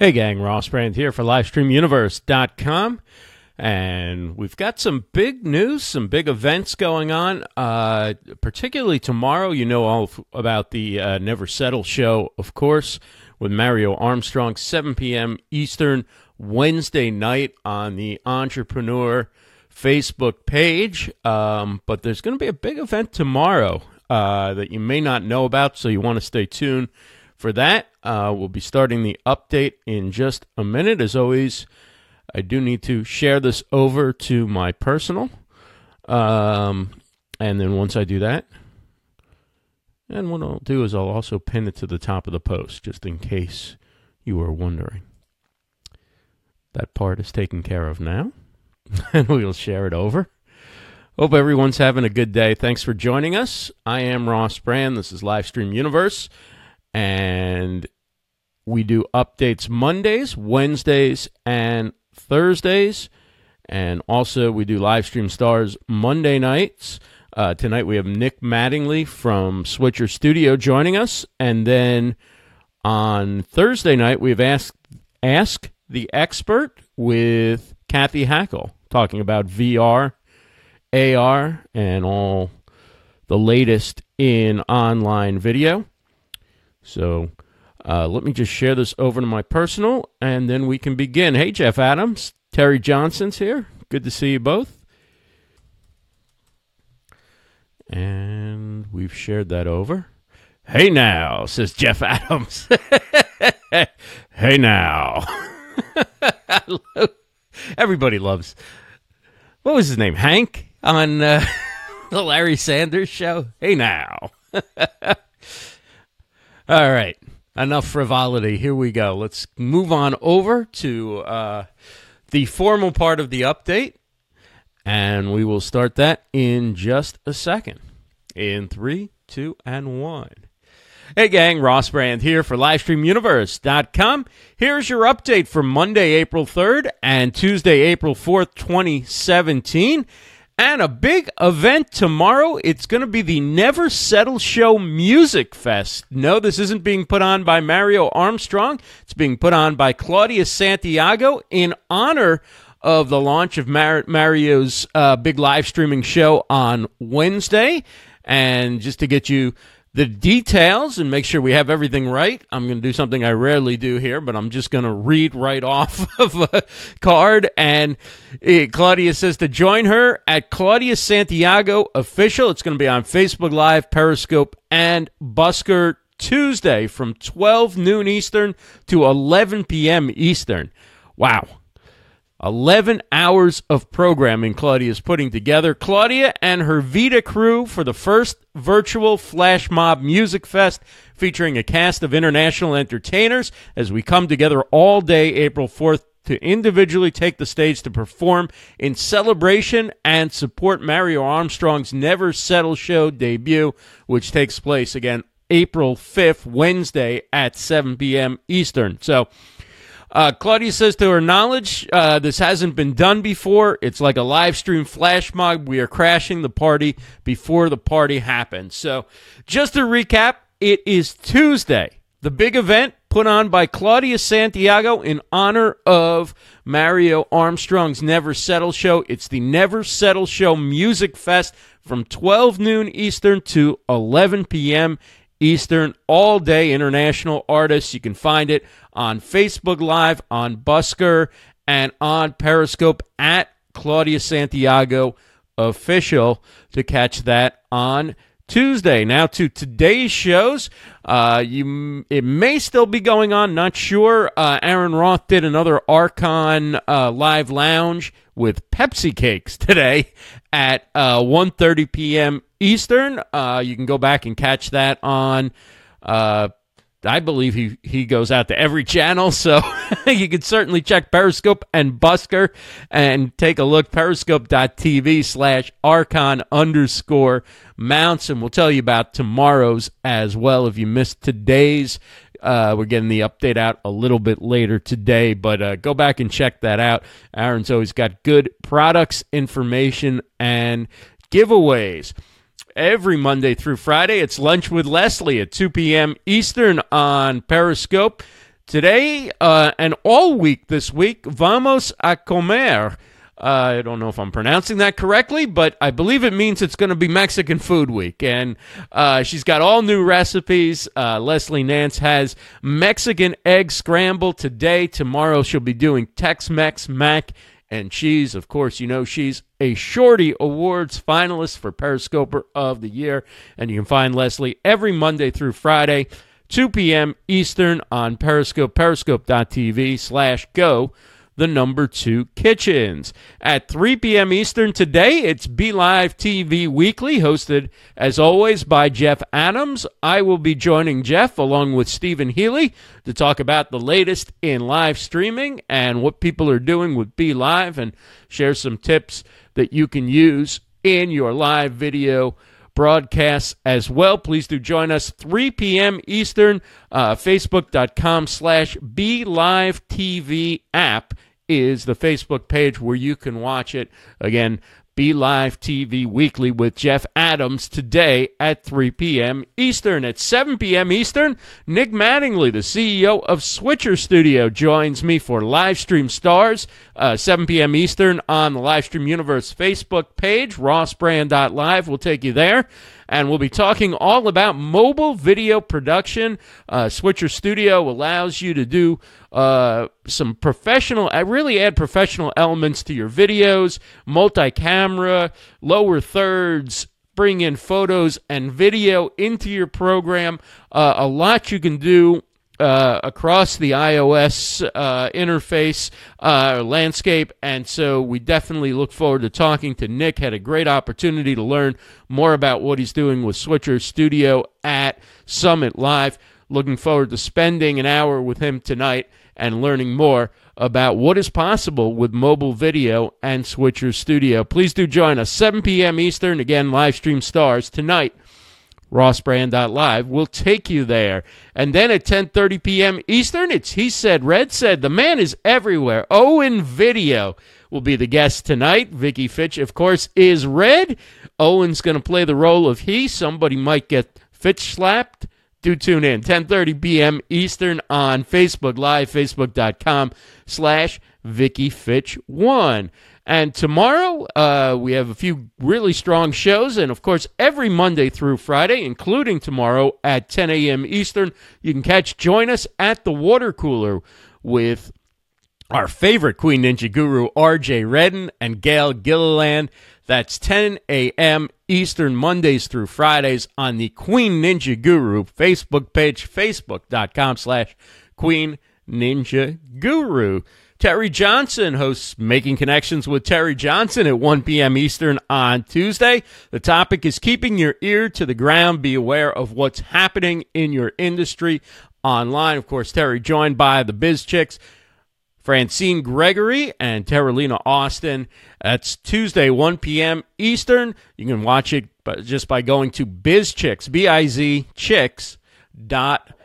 Hey gang, Ross Brand here for LivestreamUniverse.com. And we've got some big news, some big events going on. Uh, particularly tomorrow, you know all f- about the uh, Never Settle show, of course, with Mario Armstrong, 7 p.m. Eastern, Wednesday night on the Entrepreneur Facebook page. Um, but there's going to be a big event tomorrow uh, that you may not know about, so you want to stay tuned for that. Uh, we'll be starting the update in just a minute. As always, I do need to share this over to my personal. Um, and then once I do that, and what I'll do is I'll also pin it to the top of the post just in case you are wondering. That part is taken care of now, and we'll share it over. Hope everyone's having a good day. Thanks for joining us. I am Ross Brand. This is Livestream Universe and we do updates Mondays, Wednesdays, and Thursdays. And also, we do live stream stars Monday nights. Uh, tonight, we have Nick Mattingly from Switcher Studio joining us. And then on Thursday night, we have Ask, Ask the Expert with Cathy Hackl talking about VR, AR, and all the latest in online video. So uh, let me just share this over to my personal, and then we can begin. Hey, Jeff Adams, Terry Johnson's here. Good to see you both. And we've shared that over. Hey now, says Jeff Adams. hey now. Everybody loves. What was his name? Hank on uh, the Larry Sanders show. Hey now. All right. Enough frivolity. Here we go. Let's move on over to uh, the formal part of the update. And we will start that in just a second. In three, two, and one. Hey, gang, Ross Brand here for LivestreamUniverse.com. Here's your update for Monday, April 3rd and Tuesday, April 4th, 2017. And a big event tomorrow. It's going to be the Never Settle Show Music Fest. No, this isn't being put on by Mario Armstrong. It's being put on by Claudia Santiago in honor of the launch of Mar- Mario's uh, big live streaming show on Wednesday. And just to get you the details and make sure we have everything right. I'm going to do something I rarely do here, but I'm just going to read right off of a card. And it, Claudia says to join her at Claudia Santiago Official. It's going to be on Facebook Live, Periscope, and Busker Tuesday from 12 noon Eastern to 11 p.m. Eastern. Wow. 11 hours of programming Claudia is putting together. Claudia and her Vita crew for the first virtual Flash Mob Music Fest featuring a cast of international entertainers as we come together all day April 4th to individually take the stage to perform in celebration and support Mario Armstrong's Never Settle show debut, which takes place again April 5th, Wednesday at 7 p.m. Eastern. So, uh, Claudia says, to her knowledge, uh, this hasn't been done before. It's like a live stream flash mob. We are crashing the party before the party happens. So, just to recap, it is Tuesday, the big event put on by Claudia Santiago in honor of Mario Armstrong's Never Settle show. It's the Never Settle Show Music Fest from 12 noon Eastern to 11 p.m. Eastern, all day international artists. You can find it on Facebook Live, on Busker, and on Periscope at Claudia Santiago Official to catch that on Tuesday. Now to today's shows. Uh, you it may still be going on. Not sure. Uh, Aaron Roth did another Arkon uh, live lounge with Pepsi cakes today at uh, 1.30 p.m. Eastern. Uh, you can go back and catch that on. Uh, I believe he, he goes out to every channel, so you can certainly check Periscope and Busker and take a look. Periscope.tv slash Arkon underscore mounts, and we'll tell you about tomorrow's as well. If you missed today's, uh, we're getting the update out a little bit later today, but uh, go back and check that out. Aaron's always got good products, information, and giveaways every Monday through Friday. It's Lunch with Leslie at 2 p.m. Eastern on Periscope. Today uh, and all week this week, vamos a comer. I don't know if I'm pronouncing that correctly, but I believe it means it's going to be Mexican Food Week. And uh, she's got all new recipes. Uh, Leslie Nance has Mexican egg scramble today. Tomorrow she'll be doing Tex Mex mac and cheese. Of course, you know she's a Shorty Awards finalist for Periscoper of the Year. And you can find Leslie every Monday through Friday, 2 p.m. Eastern on Periscope, periscope.tv slash go the number two kitchens. At 3 p.m. Eastern today, it's Be Live TV Weekly, hosted as always by Jeff Adams. I will be joining Jeff along with Stephen Healy to talk about the latest in live streaming and what people are doing with Be Live and share some tips that you can use in your live video broadcasts as well. Please do join us 3 p.m. Eastern, uh, facebook.com slash Be Live TV app is the Facebook page where you can watch it. Again, Be Live TV Weekly with Jeff Adams today at 3 p.m. Eastern. At 7 p.m. Eastern, Nick Mattingly, the CEO of Switcher Studio, joins me for Livestream Stars, uh, 7 p.m. Eastern on the Livestream Universe Facebook page. RossBrand.live will take you there and we'll be talking all about mobile video production. Uh, Switcher Studio allows you to do uh, some professional, I uh, really add professional elements to your videos, multi camera, lower thirds, bring in photos and video into your program. Uh, a lot you can do uh, across the iOS uh, interface uh, landscape. And so we definitely look forward to talking to Nick. Had a great opportunity to learn more about what he's doing with Switcher Studio at Summit Live. Looking forward to spending an hour with him tonight and learning more about what is possible with mobile video and Switcher Studio. Please do join us 7 p.m. Eastern. Again, live stream stars tonight rossbrand.live will take you there. And then at 10:30 p.m. Eastern, it's he said, Red said, the man is everywhere. Owen Video will be the guest tonight. Vicki Fitch, of course, is Red. Owen's going to play the role of he. Somebody might get Fitch slapped. Do tune in 10:30 p.m. Eastern on Facebook Live, facebook.com slash Vicki Fitch one. And tomorrow, uh, we have a few really strong shows. And of course, every Monday through Friday, including tomorrow at 10 a.m. Eastern, you can catch, join us at the water cooler with our favorite Queen Ninja guru, RJ Redden and Gail Gilliland. That's 10 a.m. Eastern, Mondays through Fridays on the Queen Ninja Guru Facebook page, facebook.com slash Queen Ninja Guru. Terry Johnson hosts Making Connections with Terry Johnson at 1 p.m. Eastern on Tuesday. The topic is keeping your ear to the ground. Be aware of what's happening in your industry online. Of course, Terry joined by the Biz Chicks, Francine Gregory and Terralina Austin. That's Tuesday, 1 p.m. Eastern. You can watch it just by going to BizChicks, B-I-Z, chicks dot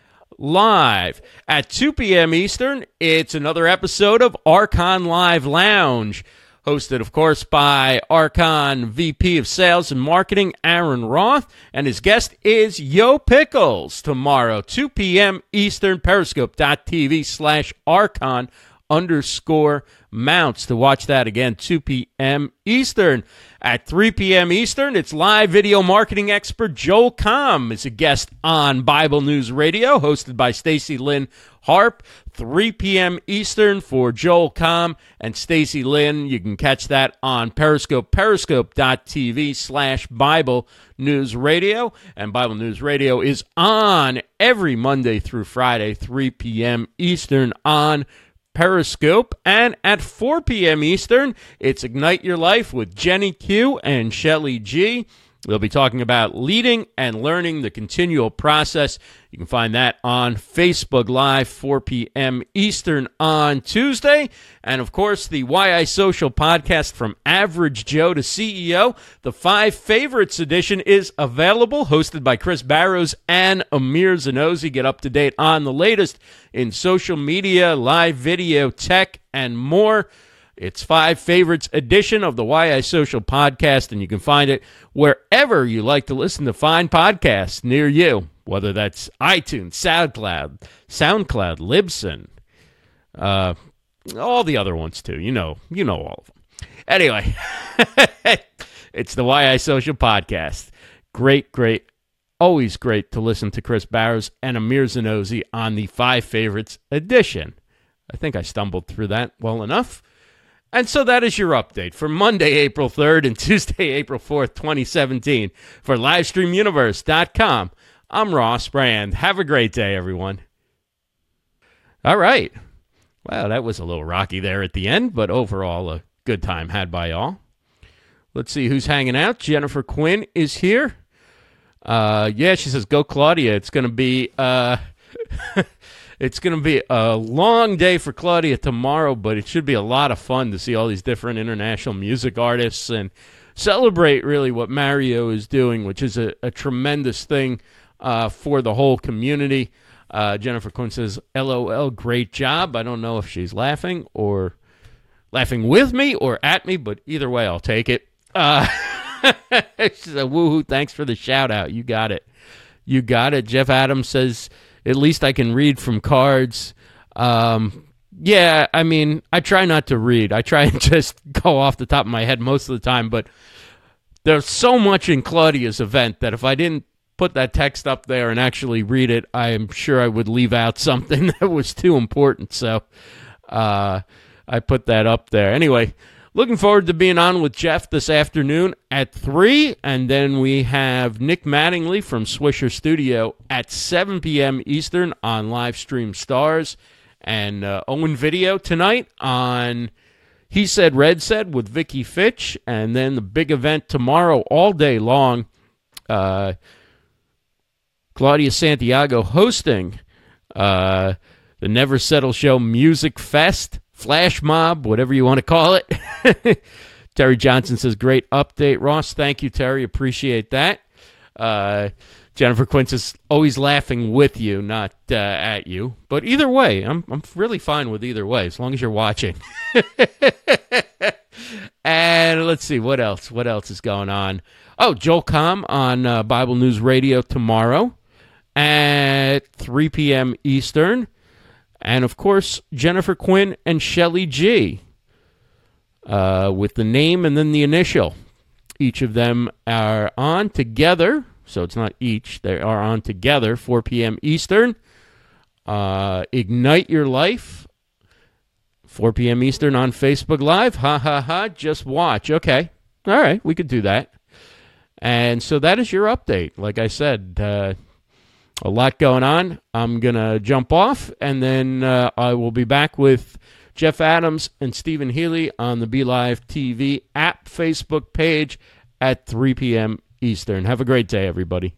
live at 2 p.m. Eastern. It's another episode of Arkon Live Lounge, hosted, of course, by Arkon VP of Sales and Marketing, Aaron Roth, and his guest is Yo Pickles tomorrow, 2 p.m. Eastern, periscope.tv slash Arkon underscore mounts to watch that again 2 p.m eastern. At 3 p.m eastern it's live video marketing expert Joel Comm is a guest on bible news radio hosted by stacy lynn harp. 3 p.m eastern for Joel Comm and stacy lynn. You can catch that on periscope periscope.tv slash bible news radio. And bible news radio is on every monday through friday 3 p.m eastern on Periscope. And at 4 p.m. Eastern, it's Ignite Your Life with Jenny Q and Shelly G. We'll be talking about leading and learning the continual process. You can find that on Facebook Live, 4 p.m. Eastern on Tuesday. And of course, the YI Social podcast from Average Joe to CEO. The Five Favorites edition is available, hosted by Chris Barrows and Amir Zanozi. Get up to date on the latest in social media, live video, tech, and more. It's Five Favorites edition of the Why I Social podcast, and you can find it wherever you like to listen to fine podcasts near you, whether that's iTunes, SoundCloud, SoundCloud, Libsyn, uh, all the other ones too. You know, you know all of them. Anyway, it's the Why I Social podcast. Great, great, always great to listen to Chris Barrows and Amir Zanozzi on the Five Favorites edition. I think I stumbled through that well enough. And so that is your update for Monday, April 3rd and Tuesday, April 4th, 2017 for LivestreamUniverse.com. I'm Ross Brand. Have a great day, everyone. All right. Well, that was a little rocky there at the end, but overall, a good time had by all. Let's see who's hanging out. Jennifer Quinn is here. Uh, yeah, she says, "Go Claudia." It's going to be uh, It's going to be a long day for Claudia tomorrow, but it should be a lot of fun to see all these different international music artists and celebrate really what Mario is doing, which is a, a tremendous thing uh, for the whole community. Uh, Jennifer Quinn says, LOL, great job. I don't know if she's laughing or laughing with me or at me, but either way, I'll take it. Uh, she said, woohoo, thanks for the shout out. You got it. You got it. Jeff Adams says, at least I can read from cards. Um, yeah, I mean, I try not to read. I try and just go off the top of my head most of the time, but there's so much in Claudia's event that if I didn't put that text up there and actually read it, I'm sure I would leave out something that was too important. So uh, I put that up there. Anyway, Looking forward to being on with Jeff this afternoon at 3. And then we have Nick Mattingly from Switcher Studio at 7 p.m. Eastern on Livestream Stars. And uh, Owen Video tonight on He Said Red Said with Vicki Fitch. And then the big event tomorrow all day long. Uh, Claudia Santiago hosting uh, the Never Settle Show Music Fest flash mob, whatever you want to call it. Terry Johnson says, great update, Ross. Thank you, Terry. Appreciate that. Uh, Jennifer Quinn is always laughing with you, not uh, at you. But either way, I'm, I'm really fine with either way, as long as you're watching. and let's see, what else? What else is going on? Oh, Joel Comm on uh, Bible News Radio tomorrow at 3 p.m. Eastern. And of course, Jennifer Quinn and Shelly G. Uh, with the name and then the initial. Each of them are on together. So it's not each, they are on together, 4 p.m. Eastern. Uh, Ignite Your Life, 4 p.m. Eastern on Facebook Live. Ha ha ha. Just watch. Okay. All right. We could do that. And so that is your update. Like I said, uh, a lot going on. I'm going to jump off, and then uh, I will be back with Jeff Adams and Stephen Healy on the Be Live TV app Facebook page at 3 p.m. Eastern. Have a great day, everybody.